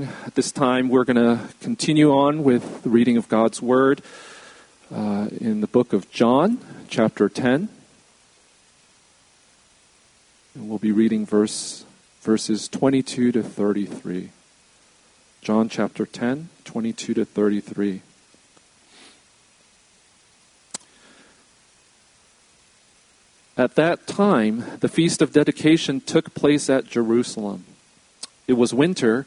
At this time, we're going to continue on with the reading of God's Word uh, in the book of John, chapter 10. And we'll be reading verse, verses 22 to 33. John chapter 10, 22 to 33. At that time, the feast of dedication took place at Jerusalem. It was winter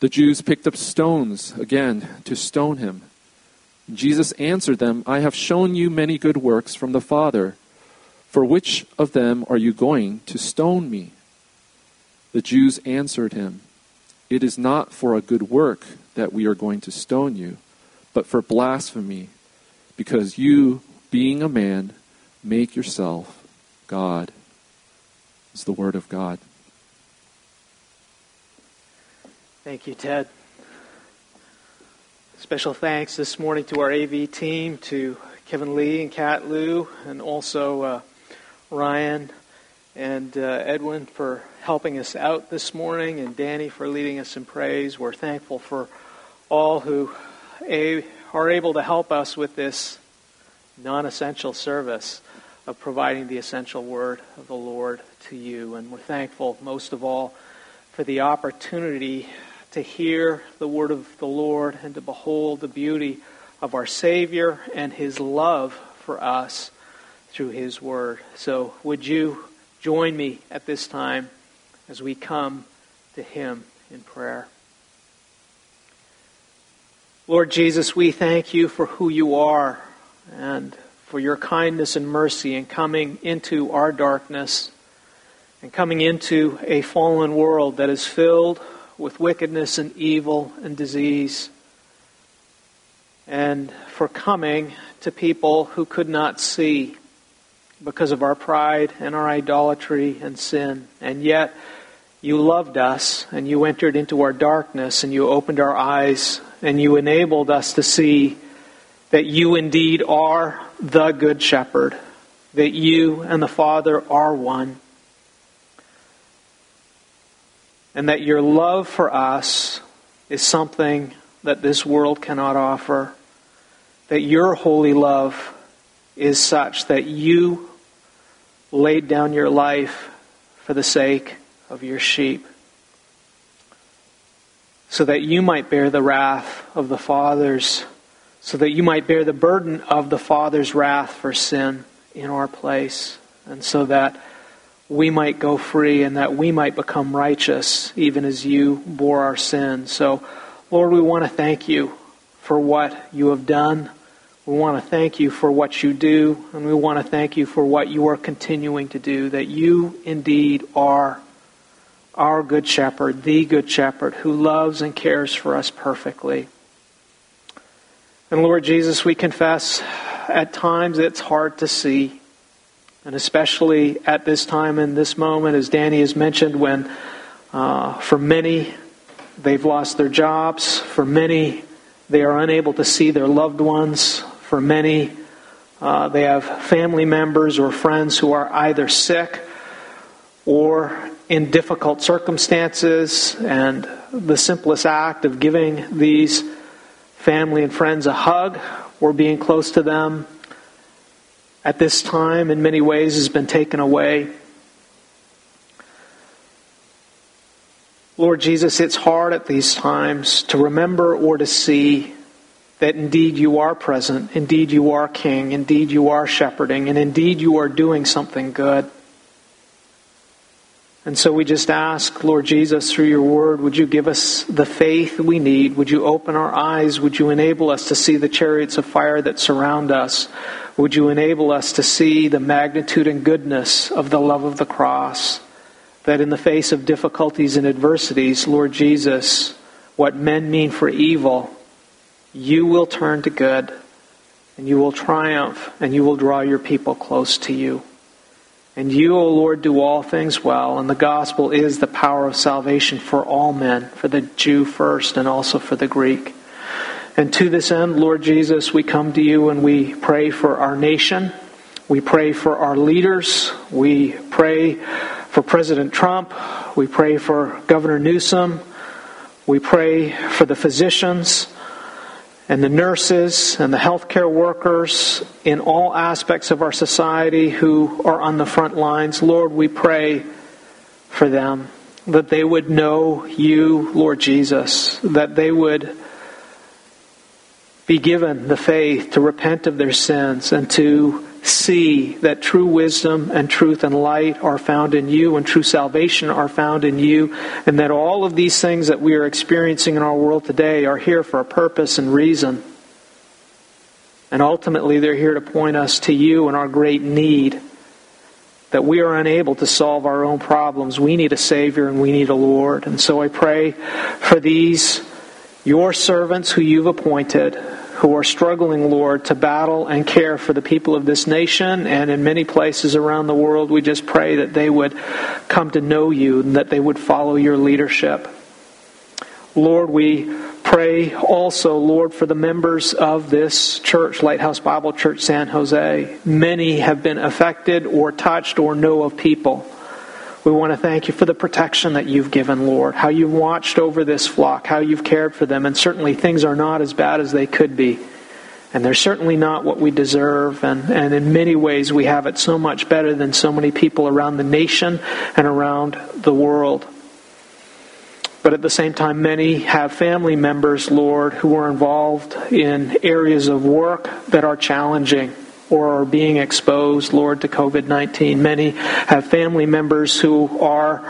The Jews picked up stones again to stone him. Jesus answered them, I have shown you many good works from the Father. For which of them are you going to stone me? The Jews answered him, It is not for a good work that we are going to stone you, but for blasphemy, because you, being a man, make yourself God. Is the word of God. Thank you, Ted. Special thanks this morning to our AV team, to Kevin Lee and Kat Lou, and also uh, Ryan and uh, Edwin for helping us out this morning, and Danny for leading us in praise. We're thankful for all who a, are able to help us with this non essential service of providing the essential word of the Lord to you. And we're thankful, most of all, for the opportunity to hear the word of the Lord and to behold the beauty of our Savior and his love for us through his word. So, would you join me at this time as we come to him in prayer? Lord Jesus, we thank you for who you are and for your kindness and mercy in coming into our darkness and coming into a fallen world that is filled with wickedness and evil and disease, and for coming to people who could not see because of our pride and our idolatry and sin. And yet, you loved us and you entered into our darkness and you opened our eyes and you enabled us to see that you indeed are the Good Shepherd, that you and the Father are one and that your love for us is something that this world cannot offer. That your holy love is such that you laid down your life for the sake of your sheep, so that you might bear the wrath of the fathers, so that you might bear the burden of the Father's wrath for sin in our place, and so that we might go free and that we might become righteous, even as you bore our sins. So, Lord, we want to thank you for what you have done. We want to thank you for what you do, and we want to thank you for what you are continuing to do, that you indeed are our good shepherd, the good shepherd, who loves and cares for us perfectly. And Lord Jesus, we confess at times it's hard to see. And especially at this time and this moment, as Danny has mentioned, when uh, for many they've lost their jobs, for many they are unable to see their loved ones, for many uh, they have family members or friends who are either sick or in difficult circumstances, and the simplest act of giving these family and friends a hug or being close to them at this time, in many ways, has been taken away. Lord Jesus, it's hard at these times to remember or to see that indeed you are present, indeed you are king, indeed you are shepherding, and indeed you are doing something good. And so we just ask, Lord Jesus, through your word, would you give us the faith we need? Would you open our eyes? Would you enable us to see the chariots of fire that surround us? Would you enable us to see the magnitude and goodness of the love of the cross? That in the face of difficulties and adversities, Lord Jesus, what men mean for evil, you will turn to good, and you will triumph, and you will draw your people close to you. And you, O Lord, do all things well, and the gospel is the power of salvation for all men, for the Jew first, and also for the Greek. And to this end, Lord Jesus, we come to you and we pray for our nation. We pray for our leaders. We pray for President Trump. We pray for Governor Newsom. We pray for the physicians and the nurses and the healthcare workers in all aspects of our society who are on the front lines. Lord, we pray for them that they would know you, Lord Jesus, that they would be given the faith to repent of their sins and to see that true wisdom and truth and light are found in you and true salvation are found in you, and that all of these things that we are experiencing in our world today are here for a purpose and reason. And ultimately, they're here to point us to you and our great need. That we are unable to solve our own problems. We need a Savior and we need a Lord. And so I pray for these, your servants who you've appointed, who are struggling, Lord, to battle and care for the people of this nation and in many places around the world. We just pray that they would come to know you and that they would follow your leadership. Lord, we pray also, Lord, for the members of this church, Lighthouse Bible Church San Jose. Many have been affected or touched or know of people we want to thank you for the protection that you've given, Lord, how you've watched over this flock, how you've cared for them, and certainly things are not as bad as they could be. And they're certainly not what we deserve, and, and in many ways we have it so much better than so many people around the nation and around the world. But at the same time, many have family members, Lord, who are involved in areas of work that are challenging or are being exposed, Lord, to COVID 19. Many have family members who are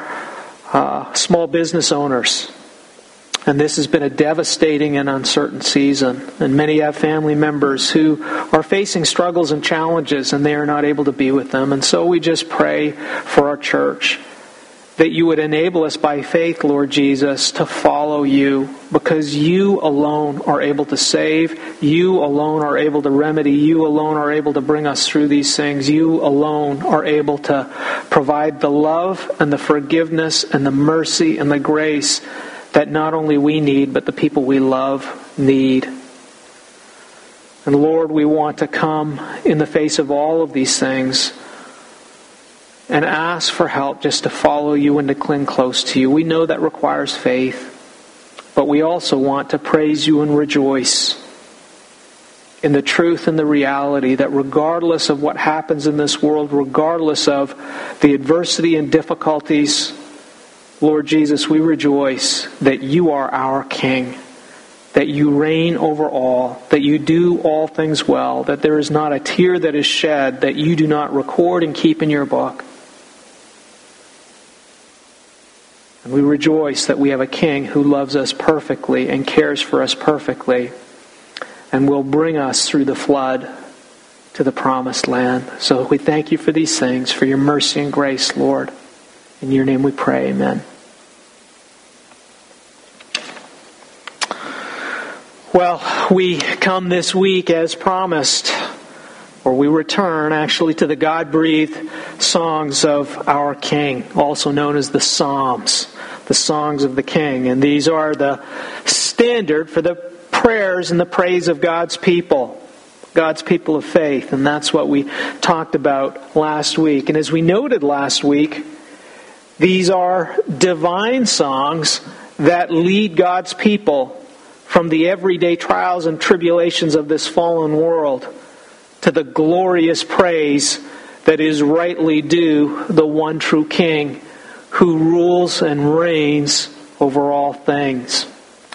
uh, small business owners. And this has been a devastating and uncertain season. And many have family members who are facing struggles and challenges, and they are not able to be with them. And so we just pray for our church that you would enable us by faith, Lord Jesus, to follow you because you alone are able to save. You alone are able to remedy. You alone are able to bring us through these things. You alone are able to provide the love and the forgiveness and the mercy and the grace that not only we need, but the people we love need. And Lord, we want to come in the face of all of these things and ask for help just to follow you and to cling close to you. We know that requires faith, but we also want to praise you and rejoice in the truth and the reality that regardless of what happens in this world, regardless of the adversity and difficulties, Lord Jesus, we rejoice that you are our King, that you reign over all, that you do all things well, that there is not a tear that is shed that you do not record and keep in your book. And we rejoice that we have a King who loves us perfectly and cares for us perfectly and will bring us through the flood to the promised land. So we thank you for these things, for your mercy and grace, Lord. In your name we pray, amen. Well, we come this week as promised or we return actually to the God breathed songs of our King, also known as the Psalms, the songs of the King. And these are the standard for the prayers and the praise of God's people. God's people of faith, and that's what we talked about last week. And as we noted last week, these are divine songs that lead God's people from the everyday trials and tribulations of this fallen world to the glorious praise that is rightly due the one true King who rules and reigns over all things.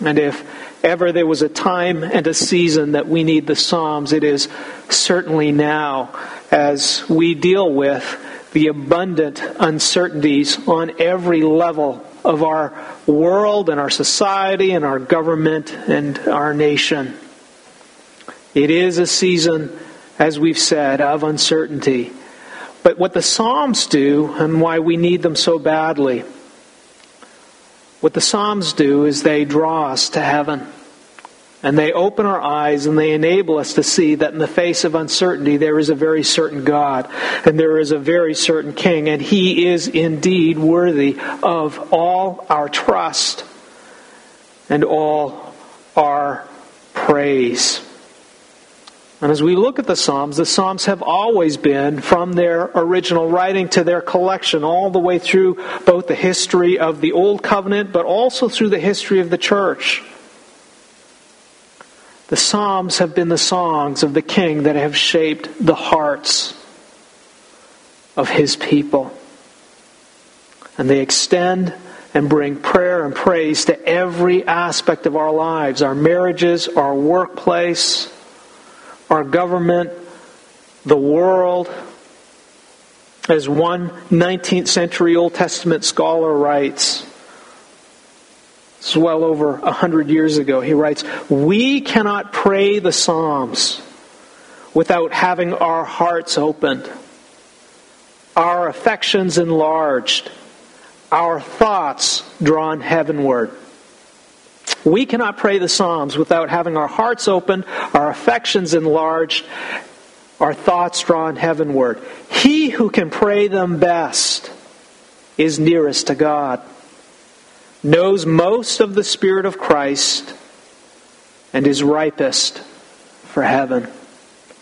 And if ever there was a time and a season that we need the Psalms, it is certainly now as we deal with the abundant uncertainties on every level of our world and our society and our government and our nation. It is a season, as we've said, of uncertainty. But what the Psalms do, and why we need them so badly, what the Psalms do is they draw us to heaven. And they open our eyes and they enable us to see that in the face of uncertainty, there is a very certain God and there is a very certain King, and He is indeed worthy of all our trust and all our praise. And as we look at the Psalms, the Psalms have always been, from their original writing to their collection, all the way through both the history of the Old Covenant, but also through the history of the church. The Psalms have been the songs of the King that have shaped the hearts of his people. And they extend and bring prayer and praise to every aspect of our lives our marriages, our workplace our government, the world. As one 19th century Old Testament scholar writes, it's well over a hundred years ago, he writes, We cannot pray the Psalms without having our hearts opened, our affections enlarged, our thoughts drawn heavenward. We cannot pray the Psalms without having our hearts opened, our affections enlarged, our thoughts drawn heavenward. He who can pray them best is nearest to God, knows most of the Spirit of Christ, and is ripest for heaven.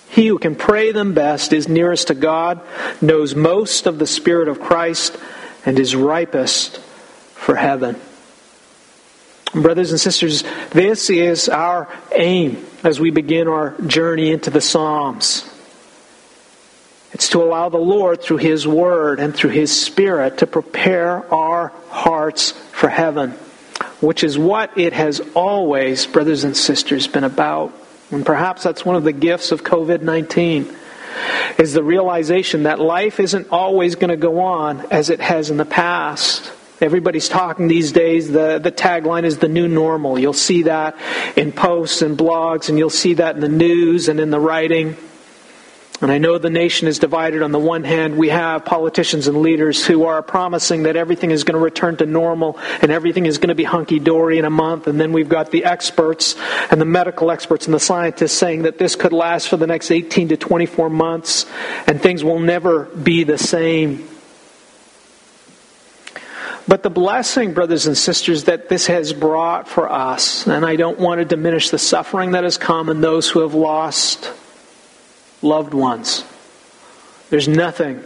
He who can pray them best is nearest to God, knows most of the Spirit of Christ, and is ripest for heaven. Brothers and sisters, this is our aim as we begin our journey into the Psalms. It's to allow the Lord, through His Word and through His Spirit, to prepare our hearts for heaven, which is what it has always, brothers and sisters, been about. And perhaps that's one of the gifts of COVID 19 is the realization that life isn't always going to go on as it has in the past. Everybody's talking these days. The, the tagline is the new normal. You'll see that in posts and blogs, and you'll see that in the news and in the writing. And I know the nation is divided. On the one hand, we have politicians and leaders who are promising that everything is going to return to normal and everything is going to be hunky dory in a month. And then we've got the experts and the medical experts and the scientists saying that this could last for the next 18 to 24 months and things will never be the same. But the blessing, brothers and sisters, that this has brought for us, and I don't want to diminish the suffering that has come in those who have lost loved ones. There's nothing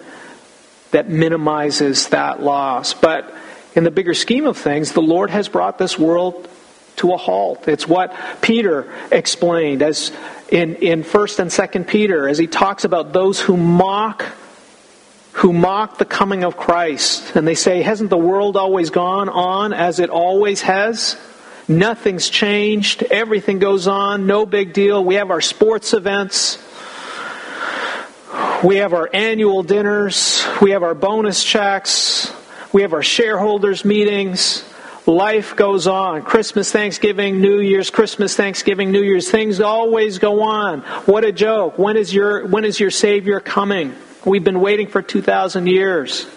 that minimizes that loss. But in the bigger scheme of things, the Lord has brought this world to a halt. It's what Peter explained as in, in 1st and 2nd Peter as he talks about those who mock who mock the coming of Christ. And they say, Hasn't the world always gone on as it always has? Nothing's changed. Everything goes on. No big deal. We have our sports events. We have our annual dinners. We have our bonus checks. We have our shareholders' meetings. Life goes on. Christmas, Thanksgiving, New Year's, Christmas, Thanksgiving, New Year's. Things always go on. What a joke. When is your, when is your Savior coming? We've been waiting for 2,000 years.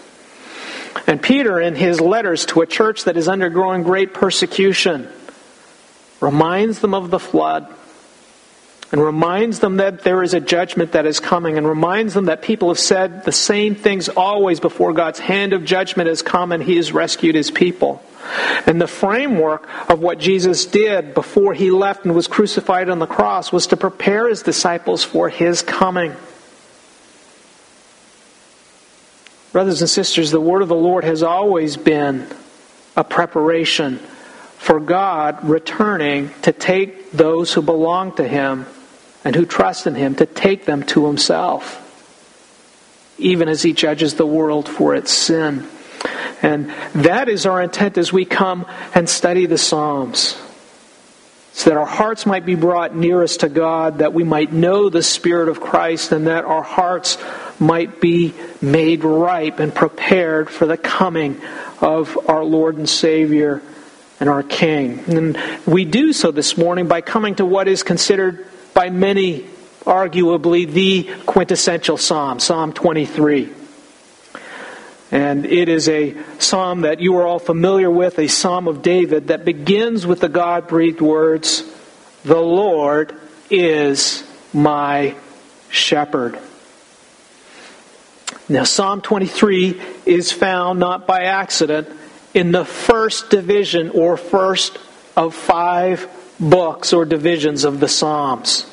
And Peter, in his letters to a church that is undergoing great persecution, reminds them of the flood and reminds them that there is a judgment that is coming and reminds them that people have said the same things always before God's hand of judgment has come and he has rescued his people. And the framework of what Jesus did before he left and was crucified on the cross was to prepare his disciples for his coming. Brothers and sisters, the word of the Lord has always been a preparation for God returning to take those who belong to Him and who trust in Him, to take them to Himself, even as He judges the world for its sin. And that is our intent as we come and study the Psalms. So that our hearts might be brought nearest to God, that we might know the Spirit of Christ, and that our hearts might be made ripe and prepared for the coming of our Lord and Savior and our King. And we do so this morning by coming to what is considered by many, arguably, the quintessential psalm, Psalm 23. And it is a psalm that you are all familiar with, a psalm of David that begins with the God breathed words, The Lord is my shepherd. Now, Psalm 23 is found not by accident in the first division or first of five books or divisions of the Psalms.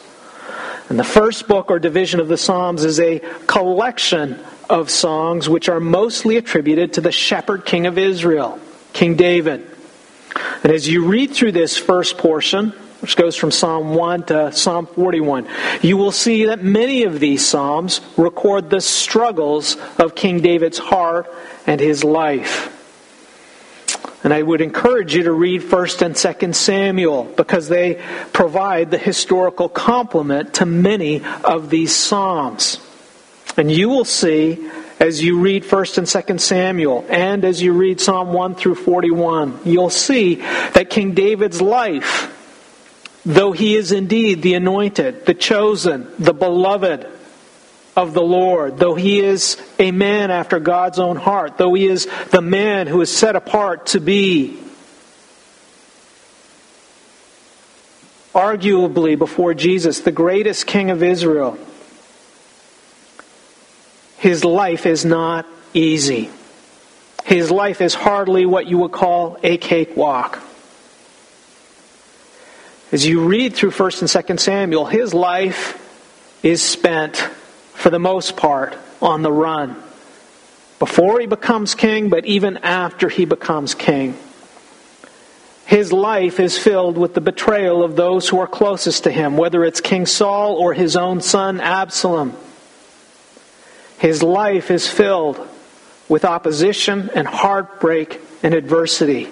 And the first book or division of the Psalms is a collection of songs which are mostly attributed to the shepherd king of Israel, King David. And as you read through this first portion, which goes from Psalm 1 to Psalm 41, you will see that many of these Psalms record the struggles of King David's heart and his life. And I would encourage you to read 1st and 2nd Samuel because they provide the historical complement to many of these Psalms. And you will see as you read 1st and 2nd Samuel and as you read Psalm 1 through 41, you'll see that King David's life, though he is indeed the anointed, the chosen, the beloved, of the Lord, though he is a man after God's own heart, though he is the man who is set apart to be arguably before Jesus the greatest king of Israel, his life is not easy. His life is hardly what you would call a cakewalk. As you read through 1st and 2nd Samuel, his life is spent for the most part, on the run. Before he becomes king, but even after he becomes king. His life is filled with the betrayal of those who are closest to him, whether it's King Saul or his own son Absalom. His life is filled with opposition and heartbreak and adversity.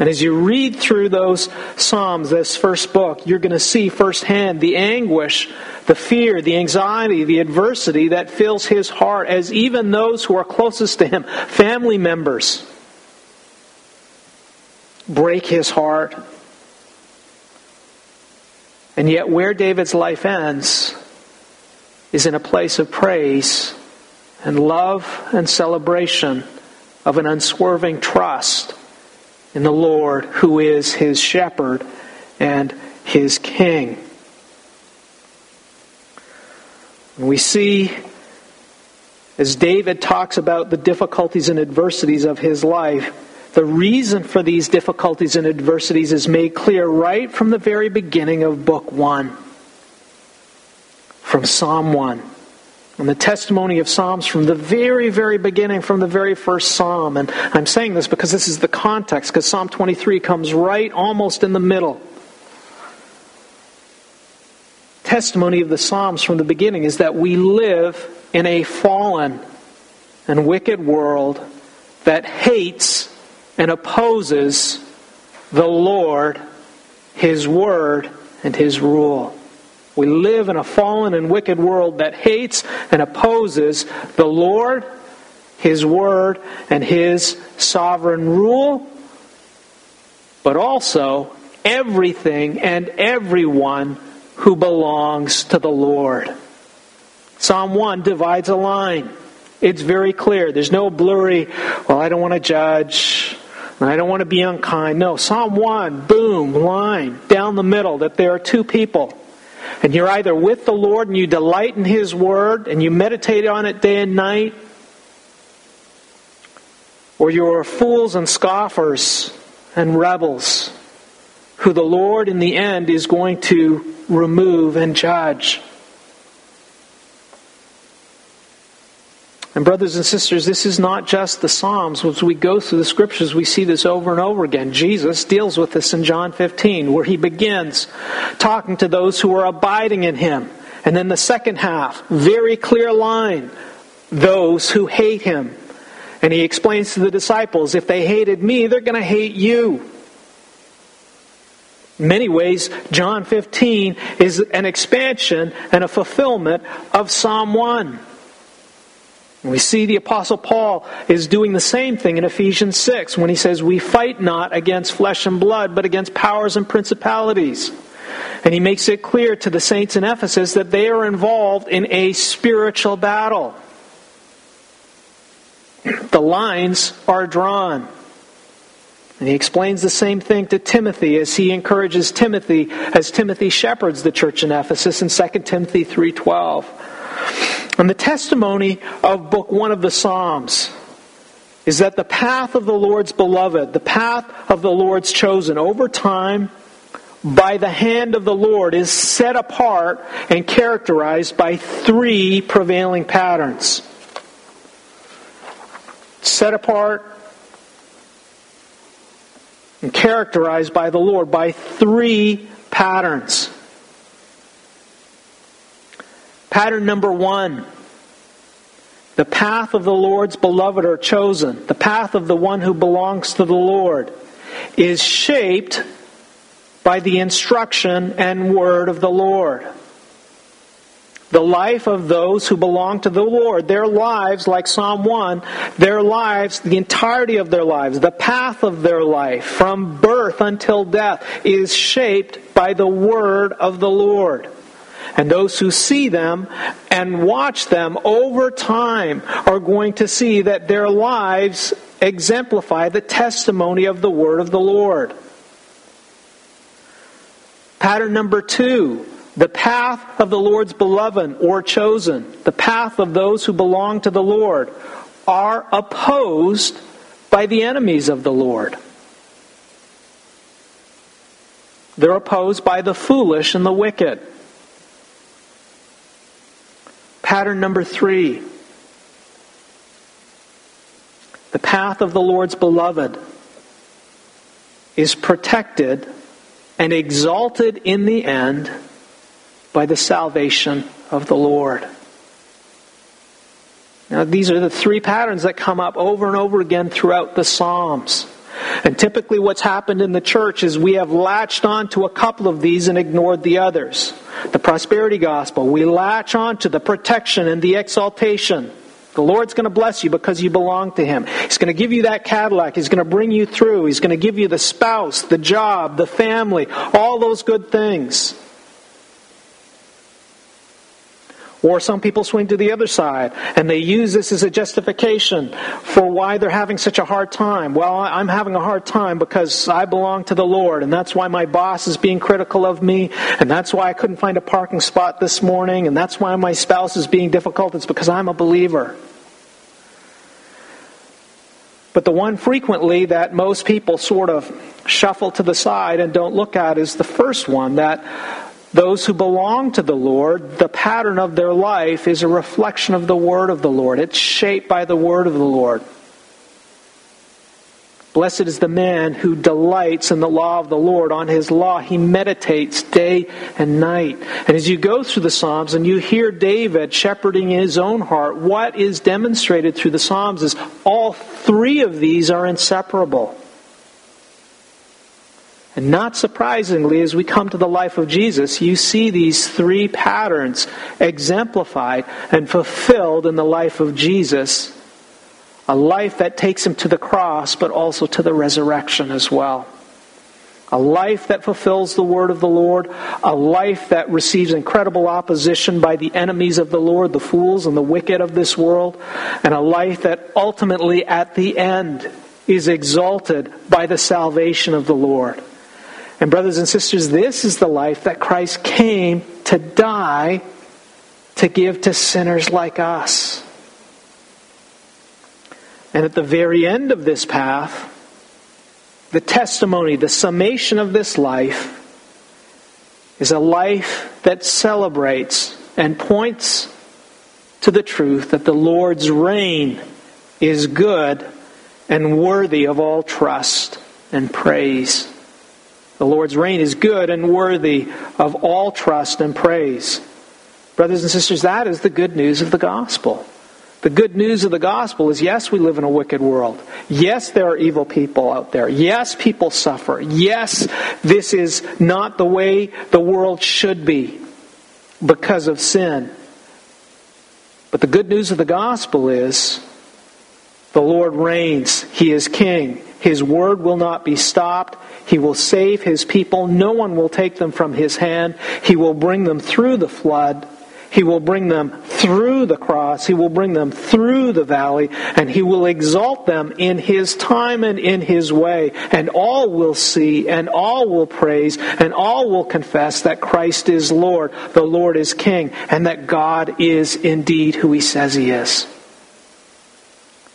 And as you read through those Psalms, this first book, you're going to see firsthand the anguish, the fear, the anxiety, the adversity that fills his heart as even those who are closest to him, family members, break his heart. And yet, where David's life ends is in a place of praise and love and celebration of an unswerving trust in the Lord, who is his shepherd and his king. And we see, as David talks about the difficulties and adversities of his life, the reason for these difficulties and adversities is made clear right from the very beginning of Book 1, from Psalm 1 and the testimony of Psalms from the very, very beginning, from the very first Psalm. And I'm saying this because this is the context, because Psalm 23 comes right almost in the middle. Testimony of the Psalms from the beginning is that we live in a fallen and wicked world that hates and opposes the Lord, His Word, and His rule. We live in a fallen and wicked world that hates and opposes the Lord, His Word, and His sovereign rule, but also everything and everyone who belongs to the Lord. Psalm 1 divides a line. It's very clear. There's no blurry, well, I don't want to judge. I don't want to be unkind. No, Psalm 1, boom, line, down the middle, that there are two people and you're either with the Lord and you delight in His Word and you meditate on it day and night, or you're fools and scoffers and rebels who the Lord in the end is going to remove and judge. And, brothers and sisters, this is not just the Psalms. As we go through the scriptures, we see this over and over again. Jesus deals with this in John 15, where he begins talking to those who are abiding in him. And then the second half, very clear line those who hate him. And he explains to the disciples if they hated me, they're going to hate you. In many ways, John 15 is an expansion and a fulfillment of Psalm 1. We see the Apostle Paul is doing the same thing in Ephesians 6 when he says, We fight not against flesh and blood, but against powers and principalities. And he makes it clear to the saints in Ephesus that they are involved in a spiritual battle. The lines are drawn. And he explains the same thing to Timothy as he encourages Timothy as Timothy shepherds the church in Ephesus in 2 Timothy 3:12. And the testimony of book 1 of the Psalms is that the path of the Lord's beloved, the path of the Lord's chosen over time by the hand of the Lord is set apart and characterized by three prevailing patterns. Set apart and characterized by the Lord by three patterns. Pattern number one the path of the Lord's beloved are chosen. The path of the one who belongs to the Lord is shaped by the instruction and word of the Lord. The life of those who belong to the Lord, their lives, like Psalm 1, their lives, the entirety of their lives, the path of their life, from birth until death, is shaped by the word of the Lord. And those who see them and watch them over time are going to see that their lives exemplify the testimony of the word of the Lord. Pattern number two the path of the Lord's beloved or chosen, the path of those who belong to the Lord, are opposed by the enemies of the Lord. They're opposed by the foolish and the wicked. Pattern number three the path of the Lord's beloved is protected and exalted in the end by the salvation of the Lord. Now, these are the three patterns that come up over and over again throughout the Psalms. And typically, what's happened in the church is we have latched on to a couple of these and ignored the others. The prosperity gospel, we latch on to the protection and the exaltation. The Lord's going to bless you because you belong to Him. He's going to give you that Cadillac. He's going to bring you through. He's going to give you the spouse, the job, the family, all those good things. Or some people swing to the other side and they use this as a justification for why they're having such a hard time. Well, I'm having a hard time because I belong to the Lord and that's why my boss is being critical of me and that's why I couldn't find a parking spot this morning and that's why my spouse is being difficult. It's because I'm a believer. But the one frequently that most people sort of shuffle to the side and don't look at is the first one that those who belong to the Lord, the pattern of their life is a reflection of the Word of the Lord. It's shaped by the Word of the Lord. Blessed is the man who delights in the law of the Lord. On his law he meditates day and night. And as you go through the Psalms and you hear David shepherding in his own heart, what is demonstrated through the Psalms is all three of these are inseparable. And not surprisingly, as we come to the life of Jesus, you see these three patterns exemplified and fulfilled in the life of Jesus. A life that takes him to the cross, but also to the resurrection as well. A life that fulfills the word of the Lord, a life that receives incredible opposition by the enemies of the Lord, the fools and the wicked of this world, and a life that ultimately at the end is exalted by the salvation of the Lord. And, brothers and sisters, this is the life that Christ came to die to give to sinners like us. And at the very end of this path, the testimony, the summation of this life is a life that celebrates and points to the truth that the Lord's reign is good and worthy of all trust and praise. The Lord's reign is good and worthy of all trust and praise. Brothers and sisters, that is the good news of the gospel. The good news of the gospel is yes, we live in a wicked world. Yes, there are evil people out there. Yes, people suffer. Yes, this is not the way the world should be because of sin. But the good news of the gospel is the Lord reigns. He is king. His word will not be stopped. He will save his people. No one will take them from his hand. He will bring them through the flood. He will bring them through the cross. He will bring them through the valley, and He will exalt them in His time and in His way. And all will see, and all will praise, and all will confess that Christ is Lord, the Lord is King, and that God is indeed who He says He is.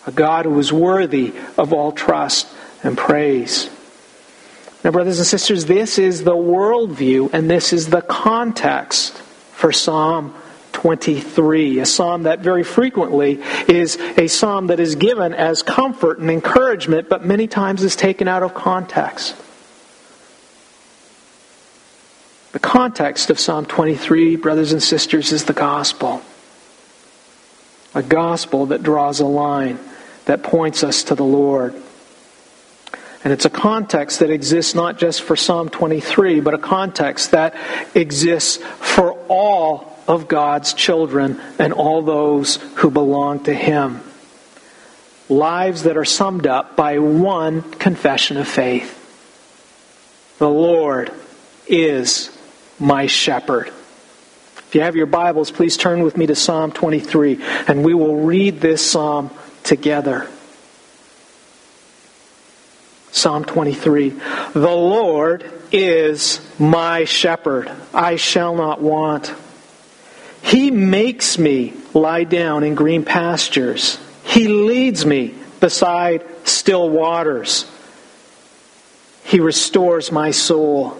A God who is worthy of all trust and praise. Now, brothers and sisters, this is the worldview, and this is the context for Psalm 23, a psalm that very frequently is a psalm that is given as comfort and encouragement, but many times is taken out of context. The context of Psalm 23, brothers and sisters, is the gospel. A gospel that draws a line, that points us to the Lord. And it's a context that exists not just for Psalm 23, but a context that exists for all of God's children and all those who belong to Him. Lives that are summed up by one confession of faith The Lord is my shepherd. If you have your Bibles, please turn with me to Psalm 23, and we will read this psalm together. Psalm 23 The Lord is my shepherd, I shall not want. He makes me lie down in green pastures. He leads me beside still waters. He restores my soul.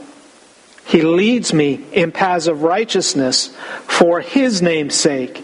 He leads me in paths of righteousness for His name's sake.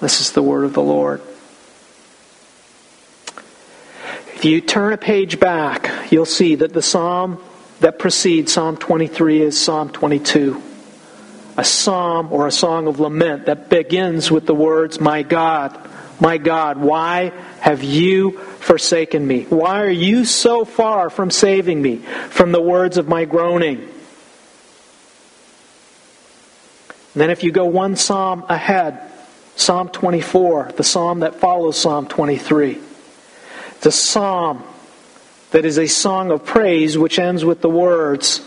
This is the word of the Lord. If you turn a page back, you'll see that the psalm that precedes Psalm 23 is Psalm 22 a psalm or a song of lament that begins with the words, My God, my God, why have you forsaken me? Why are you so far from saving me from the words of my groaning? And then, if you go one psalm ahead, Psalm 24, the psalm that follows Psalm 23, it's a psalm that is a song of praise which ends with the words,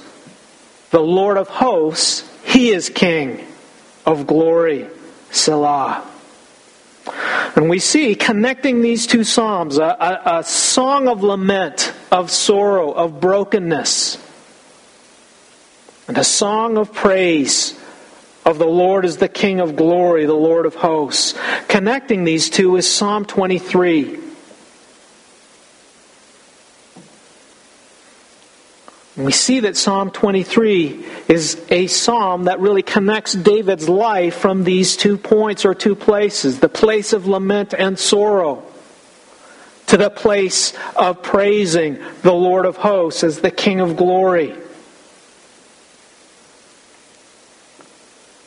The Lord of hosts he is King of glory, Selah. And we see connecting these two Psalms a, a, a, song of lament, of sorrow, of brokenness, and a song of praise of the Lord is the King of glory, the Lord of hosts. Connecting these two is Psalm 23. we see that Psalm 23 is a psalm that really connects David's life from these two points or two places the place of lament and sorrow to the place of praising the Lord of hosts as the King of glory.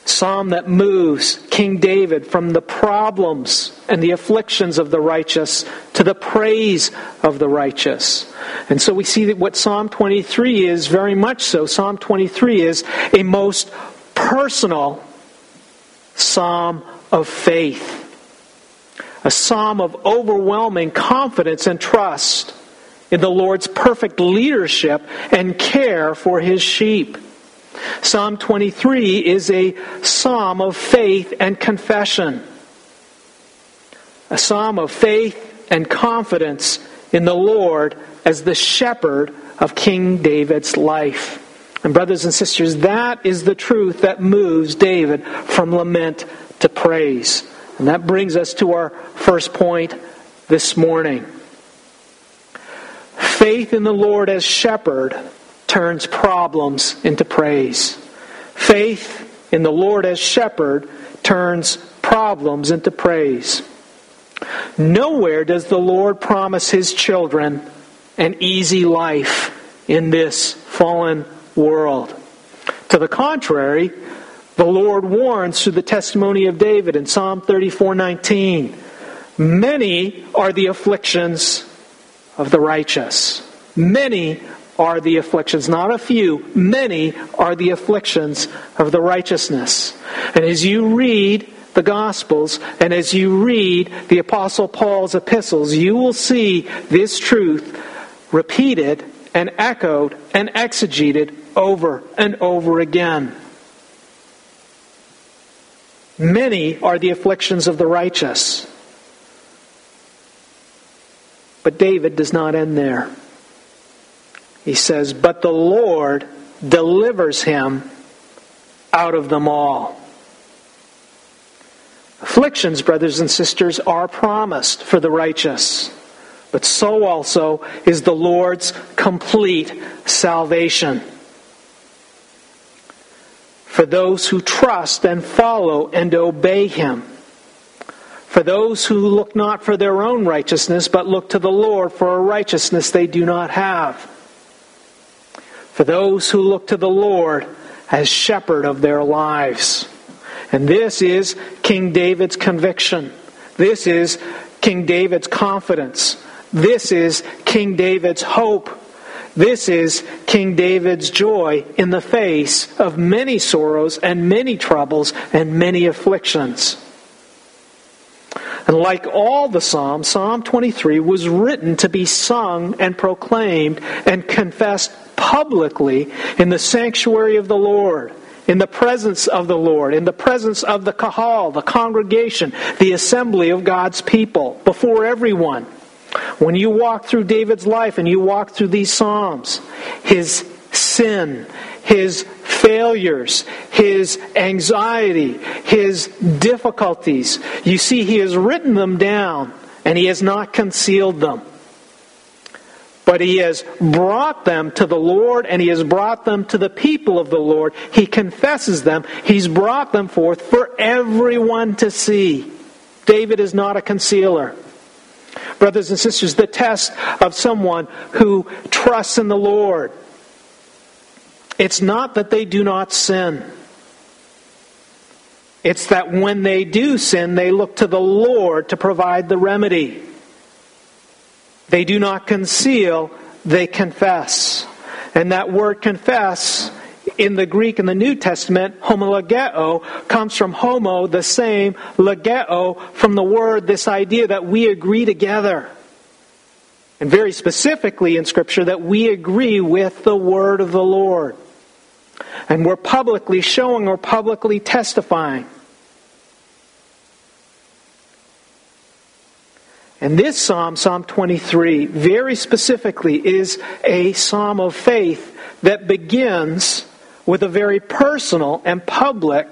Psalm that moves King David from the problems and the afflictions of the righteous to the praise of the righteous. And so we see that what Psalm 23 is very much so. Psalm 23 is a most personal psalm of faith, a psalm of overwhelming confidence and trust in the Lord's perfect leadership and care for his sheep. Psalm 23 is a psalm of faith and confession, a psalm of faith and confidence in the Lord as the shepherd of King David's life. And, brothers and sisters, that is the truth that moves David from lament to praise. And that brings us to our first point this morning. Faith in the Lord as shepherd turns problems into praise. Faith in the Lord as shepherd turns problems into praise. Nowhere does the Lord promise his children an easy life in this fallen world. To the contrary, the Lord warns through the testimony of David in Psalm 34:19, "Many are the afflictions of the righteous. Many are the afflictions, not a few, many are the afflictions of the righteousness." And as you read the Gospels and as you read the Apostle Paul's epistles, you will see this truth repeated and echoed and exegeted over and over again. Many are the afflictions of the righteous. But David does not end there. He says, But the Lord delivers him out of them all. Afflictions, brothers and sisters, are promised for the righteous, but so also is the Lord's complete salvation for those who trust and follow and obey him. For those who look not for their own righteousness, but look to the Lord for a righteousness they do not have. For those who look to the Lord as shepherd of their lives. And this is King David's conviction. This is King David's confidence. This is King David's hope. This is King David's joy in the face of many sorrows and many troubles and many afflictions. And like all the Psalms, Psalm 23 was written to be sung and proclaimed and confessed publicly in the sanctuary of the Lord, in the presence of the Lord, in the presence of the kahal, the congregation, the assembly of God's people, before everyone. When you walk through David's life and you walk through these Psalms, his sin, his failures, his anxiety, his difficulties, you see, he has written them down and he has not concealed them. But he has brought them to the Lord and he has brought them to the people of the Lord. He confesses them. He's brought them forth for everyone to see. David is not a concealer. Brothers and sisters, the test of someone who trusts in the Lord. It's not that they do not sin. It's that when they do sin, they look to the Lord to provide the remedy. They do not conceal, they confess. And that word confess in the Greek in the New Testament, homologeo, comes from homo, the same, legeo, from the word, this idea that we agree together. And very specifically in Scripture, that we agree with the word of the Lord. And we're publicly showing or publicly testifying. And this psalm, Psalm 23, very specifically is a psalm of faith that begins with a very personal and public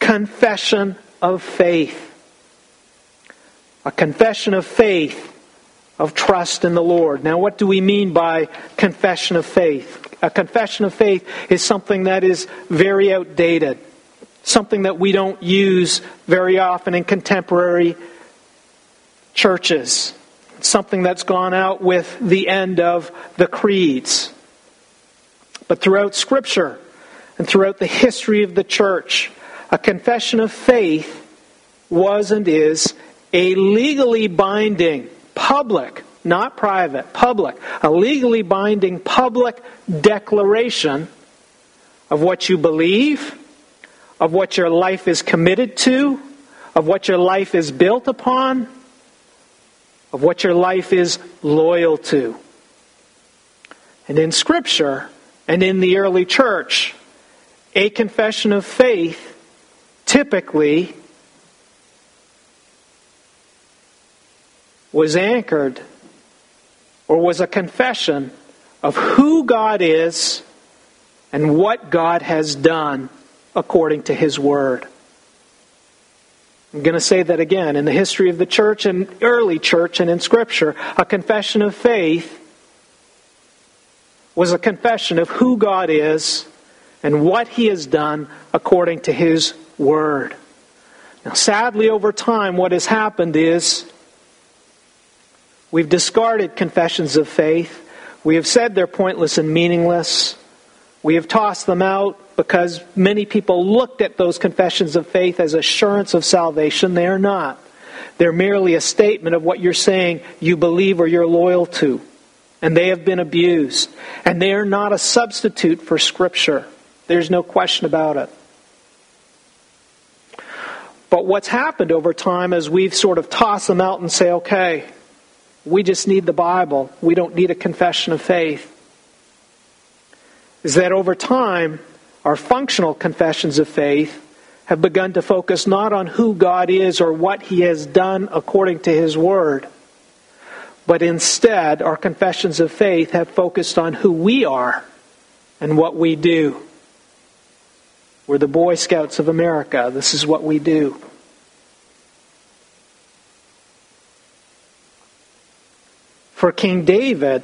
confession of faith. A confession of faith, of trust in the Lord. Now, what do we mean by confession of faith? A confession of faith is something that is very outdated, something that we don't use very often in contemporary churches, something that's gone out with the end of the creeds. But throughout Scripture, and throughout the history of the church, a confession of faith was and is a legally binding, public, not private, public, a legally binding public declaration of what you believe, of what your life is committed to, of what your life is built upon, of what your life is loyal to. And in Scripture and in the early church, a confession of faith typically was anchored or was a confession of who God is and what God has done according to His Word. I'm going to say that again. In the history of the church and early church and in Scripture, a confession of faith was a confession of who God is and what He has done according to His Word. Now, sadly, over time, what has happened is we've discarded confessions of faith. We have said they're pointless and meaningless. We have tossed them out because many people looked at those confessions of faith as assurance of salvation. They are not. They're merely a statement of what you're saying you believe or you're loyal to. And they have been abused. And they are not a substitute for Scripture. There's no question about it. But what's happened over time is we've sort of tossed them out and say, okay, we just need the Bible. We don't need a confession of faith. Is that over time, our functional confessions of faith have begun to focus not on who God is or what He has done according to His Word, but instead our confessions of faith have focused on who we are and what we do. We're the Boy Scouts of America. This is what we do. For King David,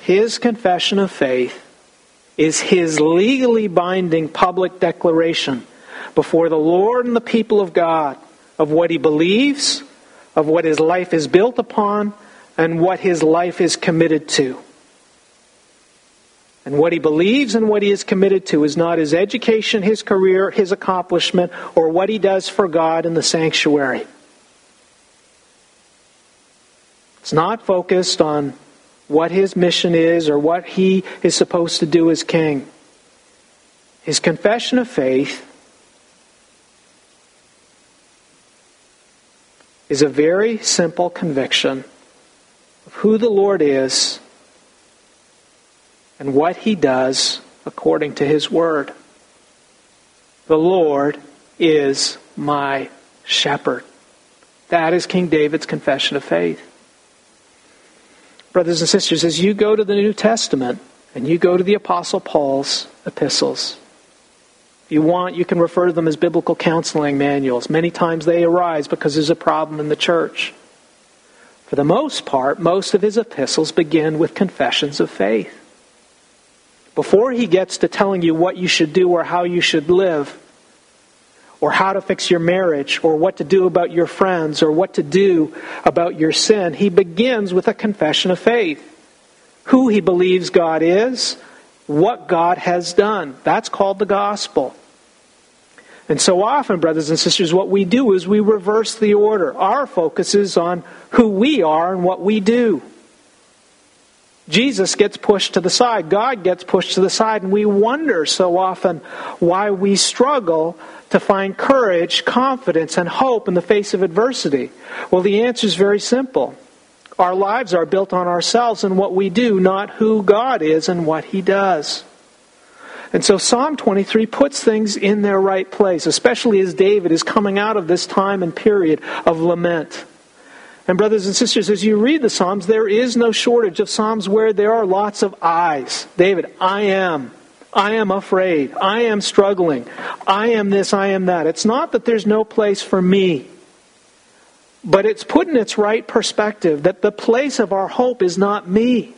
his confession of faith is his legally binding public declaration before the Lord and the people of God of what he believes, of what his life is built upon, and what his life is committed to. And what he believes and what he is committed to is not his education, his career, his accomplishment, or what he does for God in the sanctuary. It's not focused on what his mission is or what he is supposed to do as king. His confession of faith is a very simple conviction of who the Lord is and what he does according to his word. The Lord is my shepherd. That is King David's confession of faith brothers and sisters, as you go to the New Testament and you go to the Apostle Paul's epistles, if you want, you can refer to them as biblical counseling manuals. Many times they arise because there's a problem in the church. For the most part, most of his epistles begin with confessions of faith. Before he gets to telling you what you should do or how you should live, or how to fix your marriage, or what to do about your friends, or what to do about your sin. He begins with a confession of faith. Who he believes God is, what God has done. That's called the gospel. And so often, brothers and sisters, what we do is we reverse the order. Our focus is on who we are and what we do. Jesus gets pushed to the side. God gets pushed to the side. And we wonder so often why we struggle to find courage, confidence, and hope in the face of adversity? Well, the answer is very simple. Our lives are built on ourselves and what we do, not who God is and what He does. And so Psalm 23 puts things in their right place, especially as David is coming out of this time and period of lament. And, brothers and sisters, as you read the Psalms, there is no shortage of Psalms where there are lots of I's. David, I am. I am afraid. I am struggling. I am this, I am that. It's not that there's no place for me, but it's put in its right perspective that the place of our hope is not me.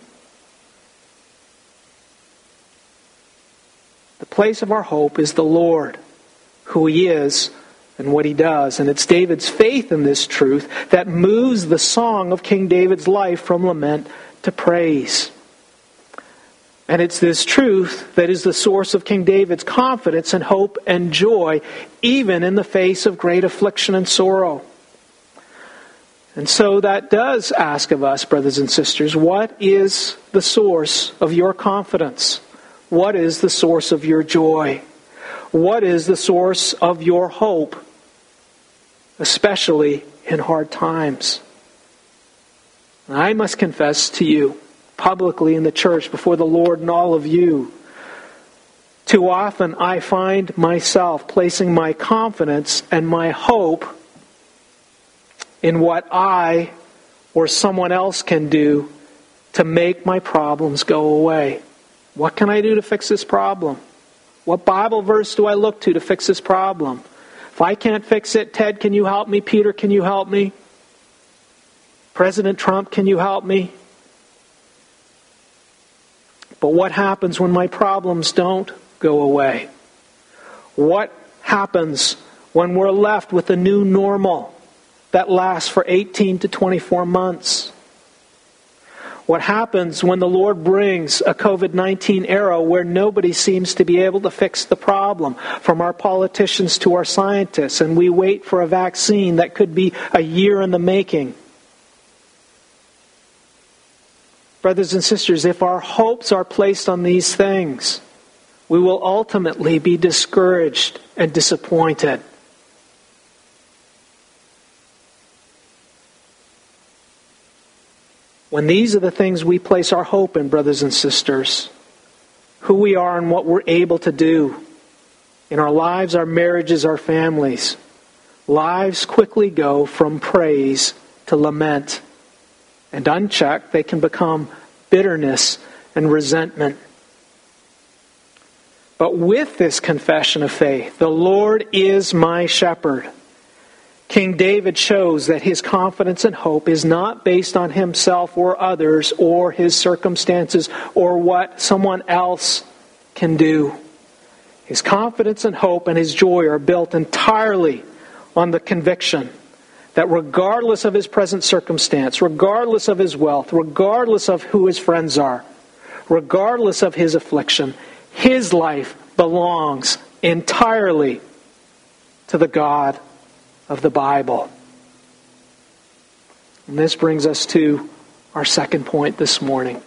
The place of our hope is the Lord, who He is and what He does. And it's David's faith in this truth that moves the song of King David's life from lament to praise. And it's this truth that is the source of King David's confidence and hope and joy, even in the face of great affliction and sorrow. And so that does ask of us, brothers and sisters, what is the source of your confidence? What is the source of your joy? What is the source of your hope, especially in hard times? I must confess to you publicly in the church before the Lord and all of you. Too often I find myself placing my confidence and my hope in what I or someone else can do to make my problems go away. What can I do to fix this problem? What Bible verse do I look to to fix this problem? If I can't fix it, Ted, can you help me? Peter, can you help me? President Trump, can you help me? But what happens when my problems don't go away? What happens when we're left with a new normal that lasts for 18 to 24 months? What happens when the Lord brings a COVID 19 era where nobody seems to be able to fix the problem, from our politicians to our scientists, and we wait for a vaccine that could be a year in the making? Brothers and sisters, if our hopes are placed on these things, we will ultimately be discouraged and disappointed. When these are the things we place our hope in, brothers and sisters, who we are and what we're able to do in our lives, our marriages, our families, lives quickly go from praise to lament and unchecked, they can become bitterness and resentment. But with this confession of faith, the Lord is my shepherd. King David shows that his confidence and hope is not based on himself or others or his circumstances or what someone else can do. His confidence and hope and his joy are built entirely on the conviction that regardless of his present circumstance, regardless of his wealth, regardless of who his friends are, regardless of his affliction, his life belongs entirely to the God of the Bible. And this brings us to our second point this morning.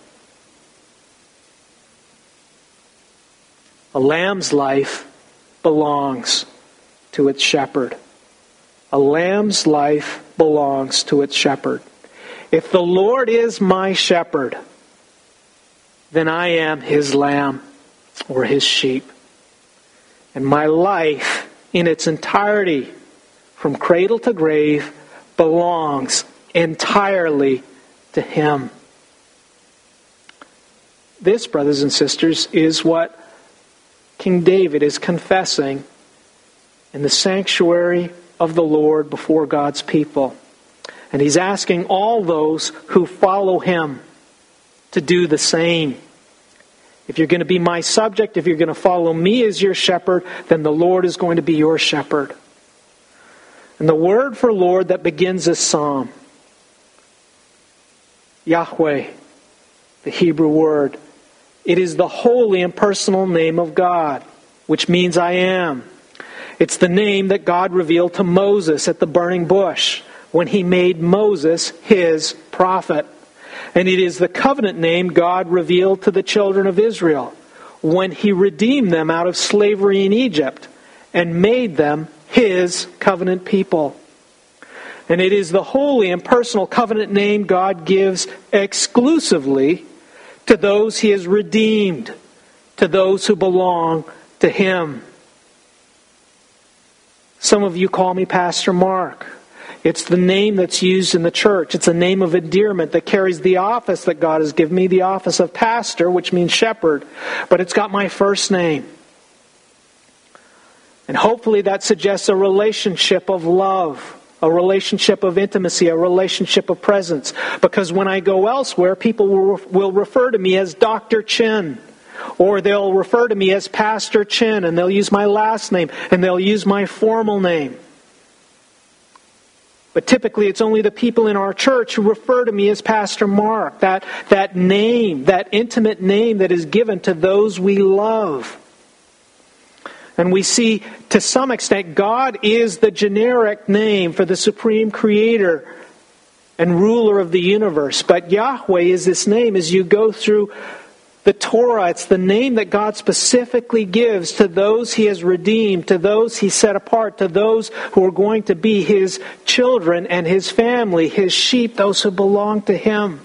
A lamb's life belongs to its shepherd. A lamb's life belongs to its shepherd. If the Lord is my shepherd, then I am his lamb or his sheep. And my life in its entirety, from cradle to grave, belongs entirely to him. This, brothers and sisters, is what King David is confessing in the sanctuary of the Lord before God's people. And he's asking all those who follow him to do the same. If you're going to be my subject, if you're going to follow me as your shepherd, then the Lord is going to be your shepherd. And the word for Lord that begins this psalm, Yahweh, the Hebrew word, it is the holy and personal name of God, which means I am. It's the name that God revealed to Moses at the burning bush when he made Moses his prophet. And it is the covenant name God revealed to the children of Israel when he redeemed them out of slavery in Egypt and made them his covenant people. And it is the holy and personal covenant name God gives exclusively to those he has redeemed, to those who belong to him. Some of you call me Pastor Mark. It's the name that's used in the church. It's a name of endearment that carries the office that God has given me, the office of pastor, which means shepherd, but it's got my first name. And hopefully that suggests a relationship of love, a relationship of intimacy, a relationship of presence. Because when I go elsewhere, people will, refer to me as Dr. Chin. Or they'll refer to me as Pastor Chin, and they'll use my last name, and they'll use my formal name. But typically, it's only the people in our church who refer to me as Pastor Mark, that, that name, that intimate name that is given to those we love. And we see, to some extent, God is the generic name for the supreme creator and ruler of the universe. But Yahweh is this name as you go through the Torah, it's the name that God specifically gives to those He has redeemed, to those He set apart, to those who are going to be His children and His family, His sheep, those who belong to Him.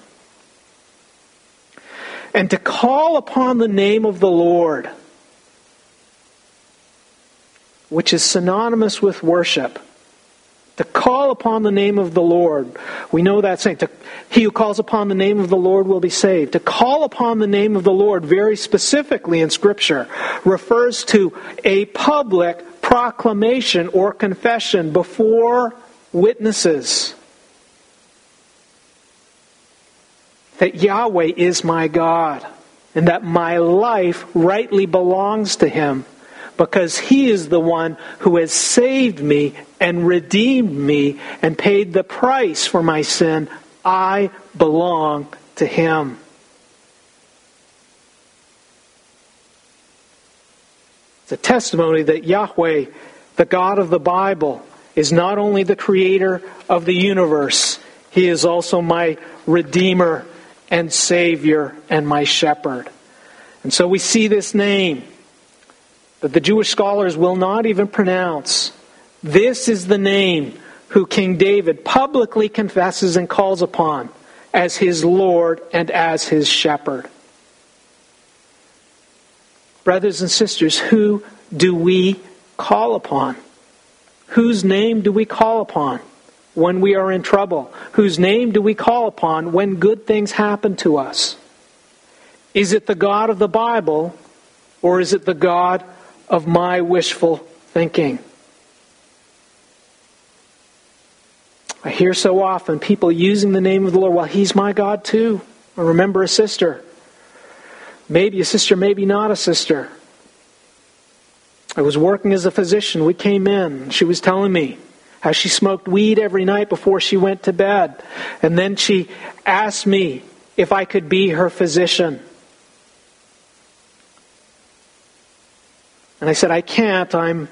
And to call upon the name of the Lord, which is synonymous with worship to call upon the name of the Lord. We know that saying. To, he who calls upon the name of the Lord will be saved. To call upon the name of the Lord very specifically in Scripture refers to a public proclamation or confession before witnesses that Yahweh is my God and that my life rightly belongs to Him because He is the one who has saved me and redeemed me and paid the price for my sin. I belong to Him. It's a testimony that Yahweh, the God of the Bible, is not only the creator of the universe, He is also my Redeemer and Savior and my Shepherd. And so we see this name that the Jewish scholars will not even pronounce. This is the name who King David publicly confesses and calls upon as his Lord and as his shepherd. Brothers and sisters, who do we call upon? Whose name do we call upon when we are in trouble? Whose name do we call upon when good things happen to us? Is it the God of the Bible or is it the God of my wishful thinking? I hear so often people using the name of the Lord. Well, He's my God too. I remember a sister. Maybe a sister, maybe not a sister. I was working as a physician. We came in. She was telling me how she smoked weed every night before she went to bed. And then she asked me if I could be her physician. And I said, I can't. I'm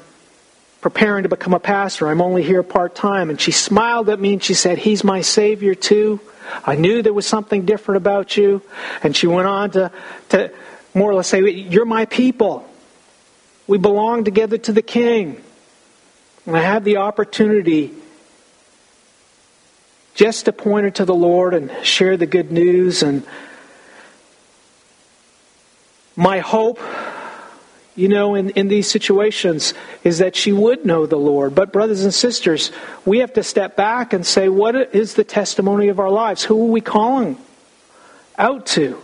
preparing to become a pastor. I'm only here part time. And she smiled at me and she said, He's my Savior too. I knew there was something different about you. And she went on to, to more or less say, You're my people. We belong together to the King. And I had the opportunity just to point her to the Lord and share the good news. And my hope you know, in, in these situations is that she would know the Lord. But, brothers and sisters, we have to step back and say, what is the testimony of our lives? Who are we calling out to?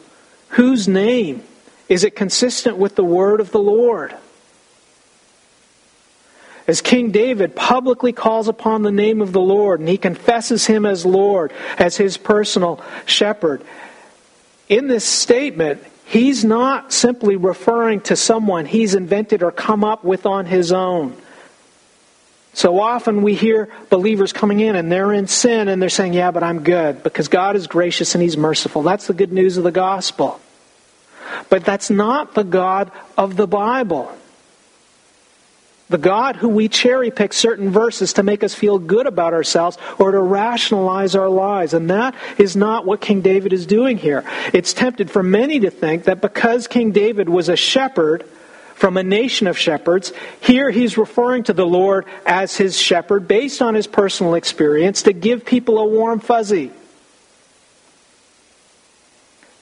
Whose name? Is it consistent with the word of the Lord? As King David publicly calls upon the name of the Lord and he confesses him as Lord, as his personal shepherd, in this statement, He's not simply referring to someone he's invented or come up with on his own. So often we hear believers coming in and they're in sin and they're saying, Yeah, but I'm good because God is gracious and He's merciful. That's the good news of the gospel. But that's not the God of the Bible. The God who we cherry pick certain verses to make us feel good about ourselves or to rationalize our lives. And that is not what King David is doing here. It's tempted for many to think that because King David was a shepherd from a nation of shepherds, here he's referring to the Lord as his shepherd based on his personal experience to give people a warm fuzzy.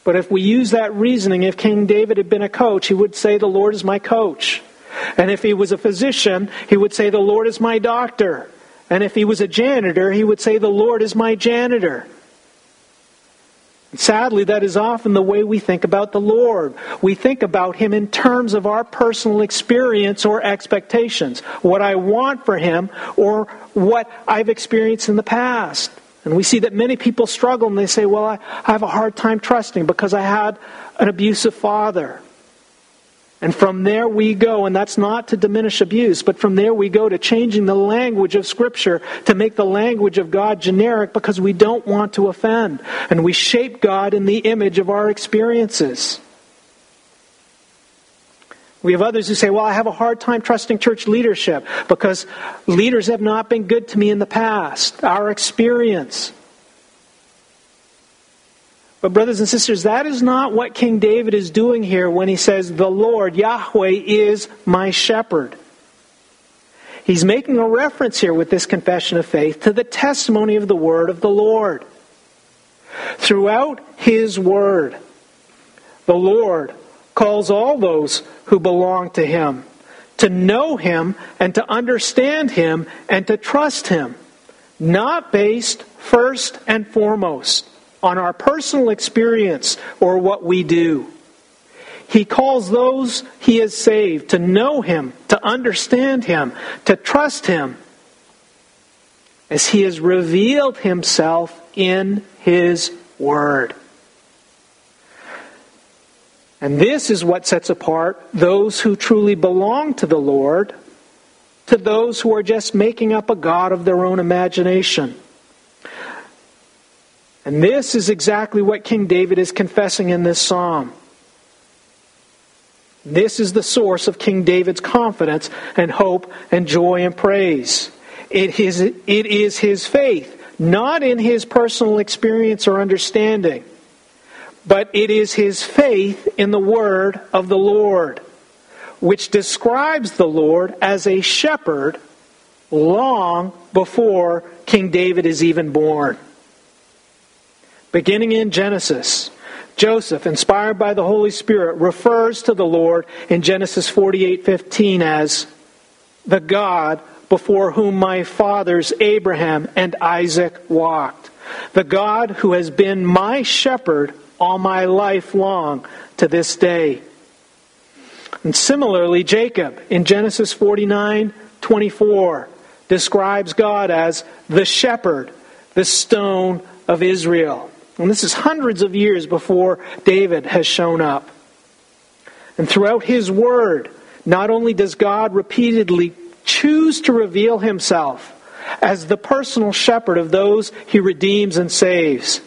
But if we use that reasoning, if King David had been a coach, he would say, The Lord is my coach. And if he was a physician, he would say, The Lord is my doctor. And if he was a janitor, he would say, The Lord is my janitor. Sadly, that is often the way we think about the Lord. We think about Him in terms of our personal experience or expectations, what I want for Him or what I've experienced in the past. And we see that many people struggle and they say, Well, I have a hard time trusting because I had an abusive father. And from there we go, and that's not to diminish abuse, but from there we go to changing the language of Scripture to make the language of God generic because we don't want to offend. And we shape God in the image of our experiences. We have others who say, Well, I have a hard time trusting church leadership because leaders have not been good to me in the past. Our experience. But, brothers and sisters, that is not what King David is doing here when he says, The Lord, Yahweh, is my shepherd. He's making a reference here with this confession of faith to the testimony of the word of the Lord. Throughout his word, the Lord calls all those who belong to him to know him and to understand him and to trust him, not based first and foremost on our personal experience or what we do. He calls those he has saved to know him, to understand him, to trust him, as he has revealed himself in his word. And this is what sets apart those who truly belong to the Lord to those who are just making up a God of their own imagination. And this is exactly what King David is confessing in this psalm. This is the source of King David's confidence and hope and joy and praise. It is, it is his faith, not in his personal experience or understanding, but it is his faith in the word of the Lord, which describes the Lord as a shepherd long before King David is even born. Beginning in Genesis, Joseph, inspired by the Holy Spirit, refers to the Lord in Genesis 48:15 as the God before whom my fathers Abraham and Isaac walked. The God who has been my shepherd all my life long to this day. And similarly, Jacob in Genesis 49:24 describes God as the shepherd, the stone of Israel. And this is hundreds of years before David has shown up. And throughout his word, not only does God repeatedly choose to reveal himself as the personal shepherd of those he redeems and saves,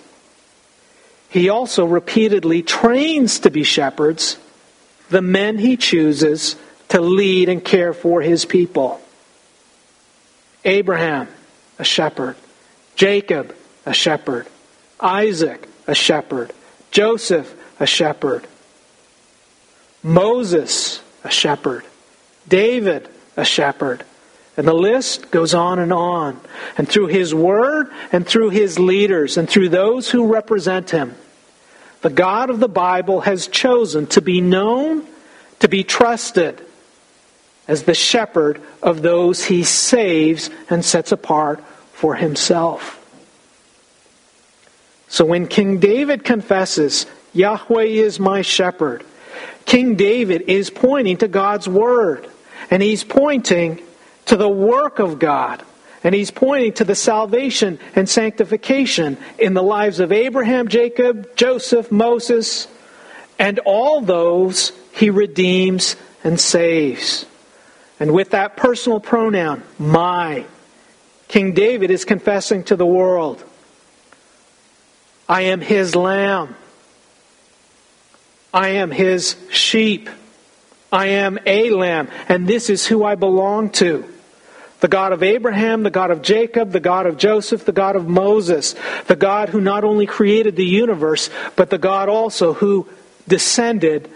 he also repeatedly trains to be shepherds the men he chooses to lead and care for his people. Abraham, a shepherd. Jacob, a shepherd. Isaac, a shepherd. Joseph, a shepherd. Moses, a shepherd. David, a shepherd. And the list goes on and on. And through his word and through his leaders and through those who represent him, the God of the Bible has chosen to be known, to be trusted as the shepherd of those he saves and sets apart for himself. So when King David confesses, Yahweh is my shepherd, King David is pointing to God's word. And he's pointing to the work of God. And he's pointing to the salvation and sanctification in the lives of Abraham, Jacob, Joseph, Moses, and all those he redeems and saves. And with that personal pronoun, my, King David is confessing to the world I am his lamb. I am his sheep. I am a lamb, and this is who I belong to. The God of Abraham, the God of Jacob, the God of Joseph, the God of Moses, the God who not only created the universe, but the God also who descended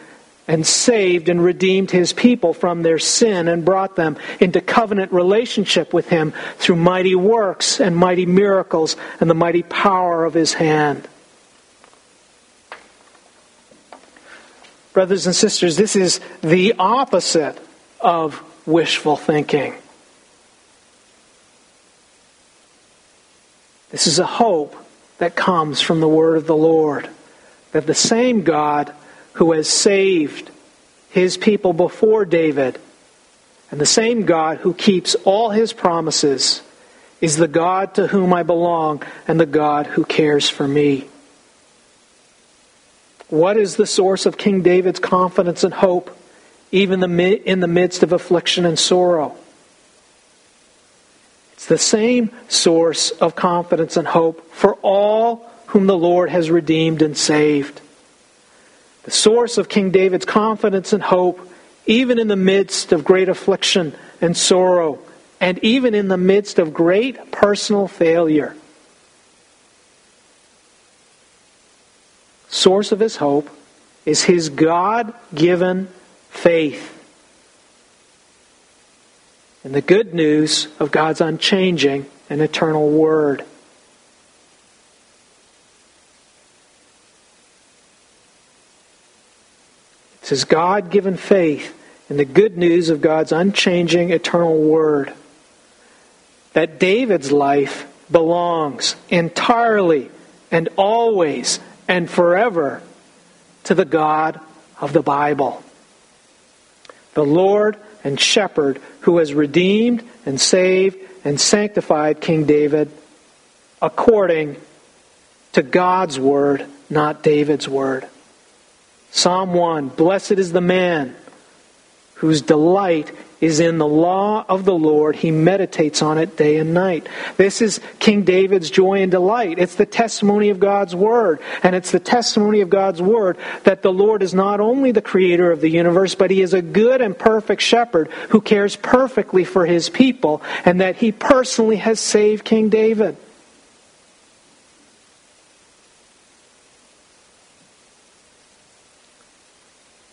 and saved and redeemed his people from their sin and brought them into covenant relationship with him through mighty works and mighty miracles and the mighty power of his hand. Brothers and sisters, this is the opposite of wishful thinking. This is a hope that comes from the word of the Lord. That the same God who has saved his people before David, and the same God who keeps all his promises, is the God to whom I belong and the God who cares for me. What is the source of King David's confidence and hope, even in the midst of affliction and sorrow? It's the same source of confidence and hope for all whom the Lord has redeemed and saved. The source of King David's confidence and hope, even in the midst of great affliction and sorrow, and even in the midst of great personal failure. source of his hope is his God given faith in the good news of God's unchanging and eternal word. His God given faith in the good news of God's unchanging eternal word that David's life belongs entirely and always and forever to the God of the Bible. The Lord and shepherd who has redeemed and saved and sanctified King David according to God's word, not David's word. Psalm 1 Blessed is the man whose delight is in the law of the Lord. He meditates on it day and night. This is King David's joy and delight. It's the testimony of God's Word. And it's the testimony of God's Word that the Lord is not only the creator of the universe, but He is a good and perfect shepherd who cares perfectly for His people, and that He personally has saved King David.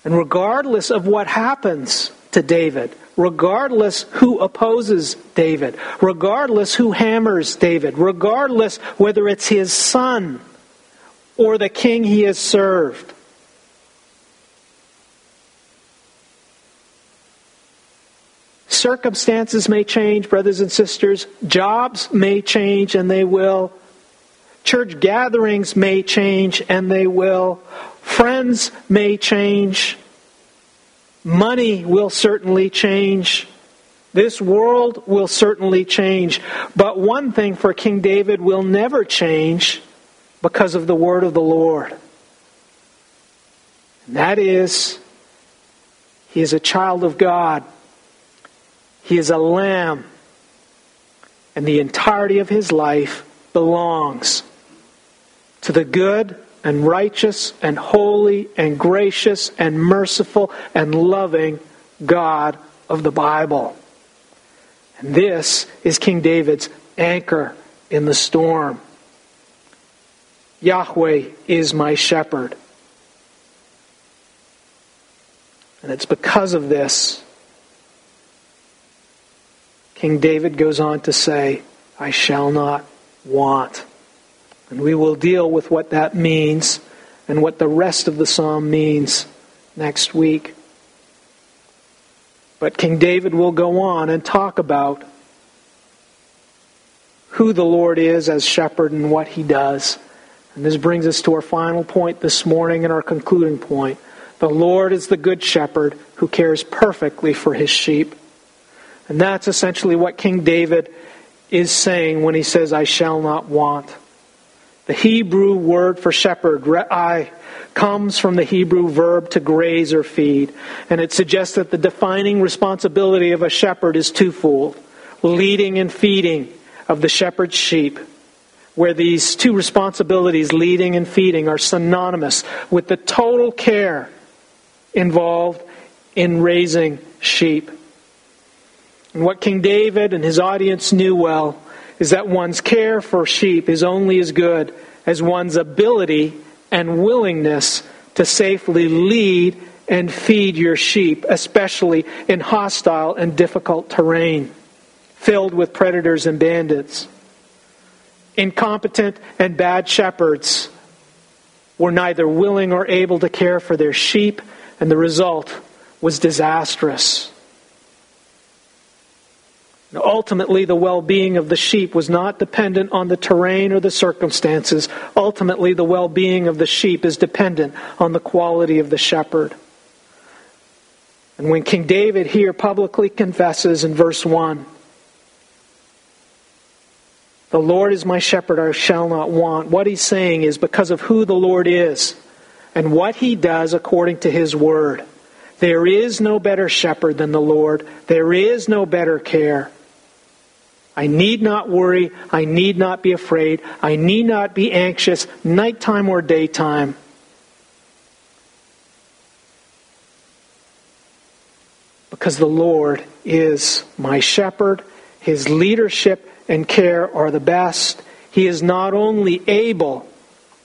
And regardless of what happens to David, regardless who opposes David, regardless who hammers David, regardless whether it's his son or the king he has served. Circumstances may change, brothers and sisters. Jobs may change, and they will. Church gatherings may change, and they will. Friends may change. Money will certainly change. This world will certainly change. But one thing for King David will never change because of the word of the Lord. And that is, he is a child of God. He is a lamb. And the entirety of his life belongs to the good and righteous and holy and gracious and merciful and loving God of the Bible. And this is King David's anchor in the storm. Yahweh is my shepherd. And it's because of this, King David goes on to say, I shall not want. And we will deal with what that means and what the rest of the psalm means next week. But King David will go on and talk about who the Lord is as shepherd and what he does. And this brings us to our final point this morning and our concluding point. The Lord is the good shepherd who cares perfectly for his sheep. And that's essentially what King David is saying when he says, I shall not want. The Hebrew word for shepherd, re'ai, comes from the Hebrew verb to graze or feed, and it suggests that the defining responsibility of a shepherd is twofold leading and feeding of the shepherd's sheep, where these two responsibilities, leading and feeding, are synonymous with the total care involved in raising sheep. And what King David and his audience knew well is that one's care for sheep is only as good as one's ability and willingness to safely lead and feed your sheep, especially in hostile and difficult terrain filled with predators and bandits. Incompetent and bad shepherds were neither willing or able to care for their sheep, and the result was disastrous. Ultimately, the well being of the sheep was not dependent on the terrain or the circumstances. Ultimately, the well being of the sheep is dependent on the quality of the shepherd. And when King David here publicly confesses in verse 1 The Lord is my shepherd, I shall not want, what he's saying is because of who the Lord is and what he does according to his word. There is no better shepherd than the Lord. There is no better care. I need not worry. I need not be afraid. I need not be anxious, nighttime or daytime. Because the Lord is my shepherd. His leadership and care are the best. He is not only able,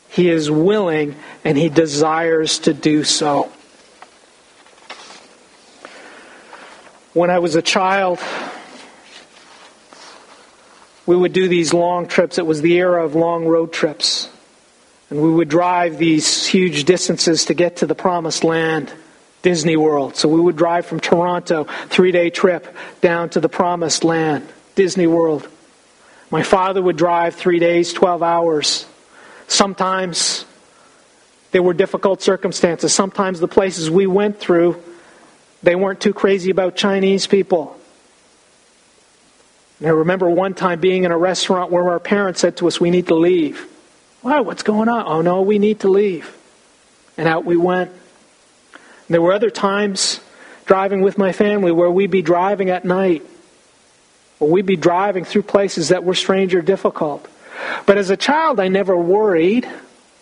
he is willing, and he desires to do so. When I was a child, we would do these long trips. It was the era of long road trips. And we would drive these huge distances to get to the promised land, Disney World. So we would drive from Toronto, three day trip, down to the promised land, Disney World. My father would drive three days, 12 hours. Sometimes There were difficult circumstances. Sometimes the places we went through, they weren't too crazy about Chinese people. And I remember one time being in a restaurant where our parents said to us, We need to leave. Why? What's going on? Oh, no, we need to leave. And out we went. And there were other times driving with my family where we'd be driving at night, or we'd be driving through places that were strange or difficult. But as a child, I never worried,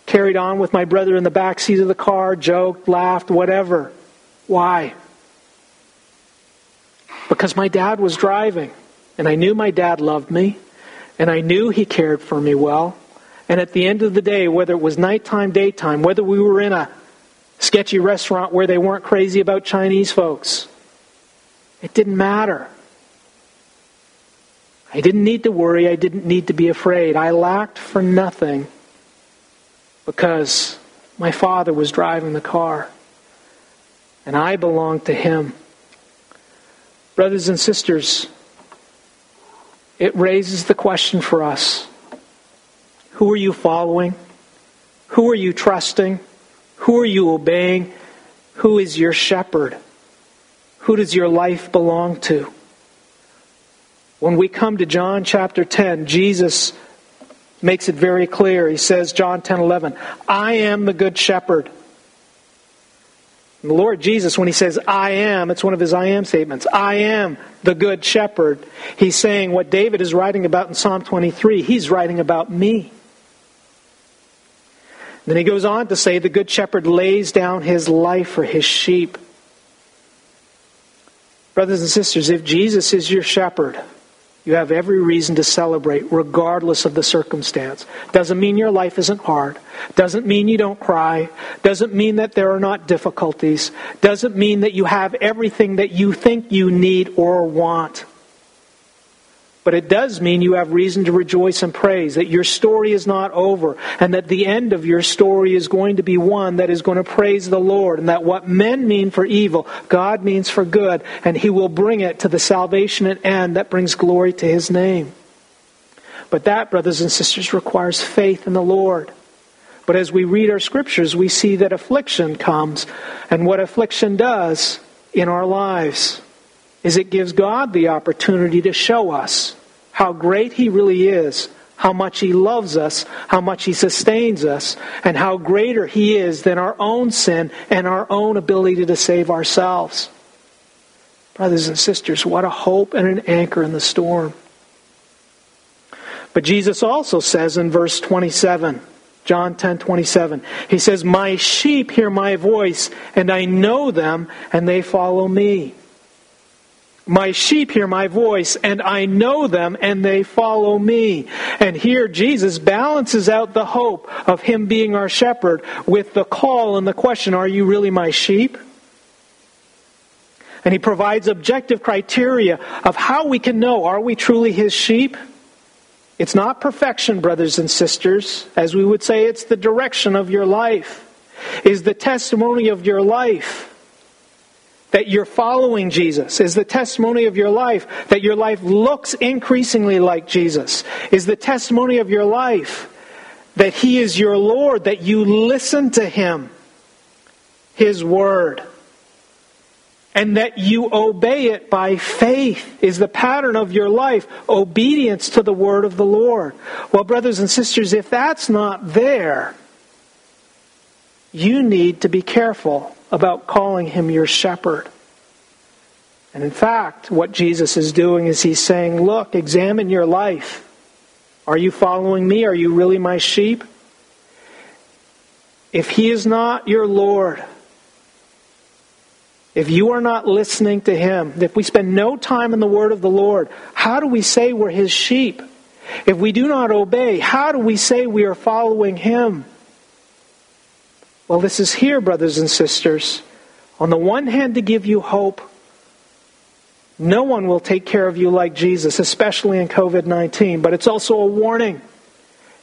carried on with my brother in the back seat of the car, joked, laughed, whatever. Why? Because my dad was driving, and I knew my dad loved me, and I knew he cared for me well. And at the end of the day, whether it was nighttime, daytime, whether we were in a sketchy restaurant where they weren't crazy about Chinese folks. It didn't matter. I didn't need to worry. I didn't need to be afraid. I lacked for nothing because my father was driving the car and I belonged to him. Brothers and sisters, it raises the question for us who are you following? Who are you trusting? Who are you obeying? Who is your shepherd? Who does your life belong to? When we come to John chapter 10, Jesus makes it very clear. He says, John 10 11, I am the good shepherd. And the Lord Jesus, when he says, I am, it's one of his I am statements. I am the good shepherd. He's saying what David is writing about in Psalm 23, he's writing about me. Then he goes on to say, The good shepherd lays down his life for his sheep. Brothers and sisters, if Jesus is your shepherd, you have every reason to celebrate, regardless of the circumstance. Doesn't mean your life isn't hard. Doesn't mean you don't cry. Doesn't mean that there are not difficulties. Doesn't mean that you have everything that you think you need or want. But it does mean you have reason to rejoice and praise, that your story is not over, and that the end of your story is going to be one that is going to praise the Lord, and that what men mean for evil, God means for good, and He will bring it to the salvation and end that brings glory to His name. But that, brothers and sisters, requires faith in the Lord. But as we read our scriptures, we see that affliction comes, and what affliction does in our lives is it gives God the opportunity to show us how great He really is, how much He loves us, how much He sustains us, and how greater He is than our own sin and our own ability to save ourselves. Brothers and sisters, what a hope and an anchor in the storm. But Jesus also says in verse 27, John 10 27, He says, My sheep hear my voice, and I know them, and they follow me. My sheep hear my voice, and I know them, and they follow me. And here Jesus balances out the hope of Him being our shepherd with the call and the question Are you really my sheep? And He provides objective criteria of how we can know are we truly His sheep? It's not perfection, brothers and sisters. As we would say, it's the direction of your life, is the testimony of your life that you're following Jesus? Is the testimony of your life that your life looks increasingly like Jesus? Is the testimony of your life that He is your Lord, that you listen to Him, His Word, and that you obey it by faith? Is the pattern of your life obedience to the Word of the Lord? Well, brothers and sisters, if that's not there, you need to be careful about calling him your shepherd. And in fact, what Jesus is doing is he's saying, Look, examine your life. Are you following me? Are you really my sheep? If he is not your Lord, if you are not listening to him, if we spend no time in the word of the Lord, how do we say we're his sheep? If we do not obey, how do we say we are following him? Well, this is here, brothers and sisters. On the one hand, to give you hope. No one will take care of you like Jesus, especially in COVID 19, but it's also a warning.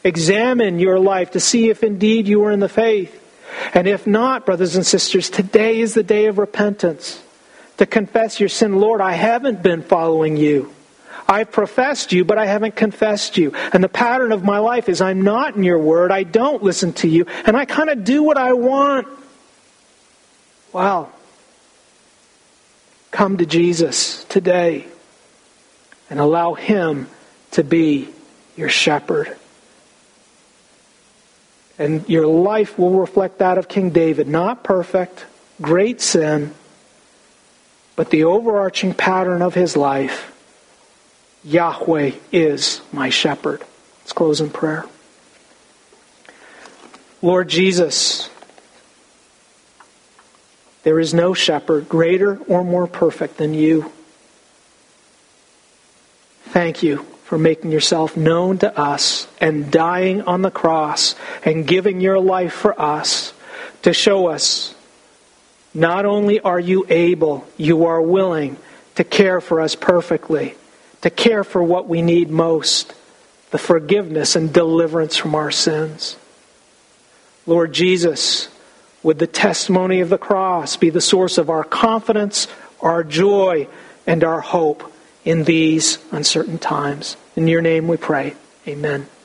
Examine your life to see if indeed you are in the faith. And if not, brothers and sisters, today is the day of repentance. To confess your sin, Lord, I haven't been following you. I've professed you, but I haven't confessed you. And the pattern of my life is I'm not in your word, I don't listen to you, and I kind of do what I want. Wow. Come to Jesus today and allow Him to be your shepherd. And your life will reflect that of King David. Not perfect, great sin, but the overarching pattern of his life Yahweh is my shepherd. Let's close in prayer. Lord Jesus, there is no shepherd greater or more perfect than you. Thank you for making yourself known to us and dying on the cross and giving your life for us to show us not only are you able, you are willing to care for us perfectly, to care for what we need most the forgiveness and deliverance from our sins. Lord Jesus, would the testimony of the cross be the source of our confidence, our joy, and our hope in these uncertain times. In your name we pray. Amen.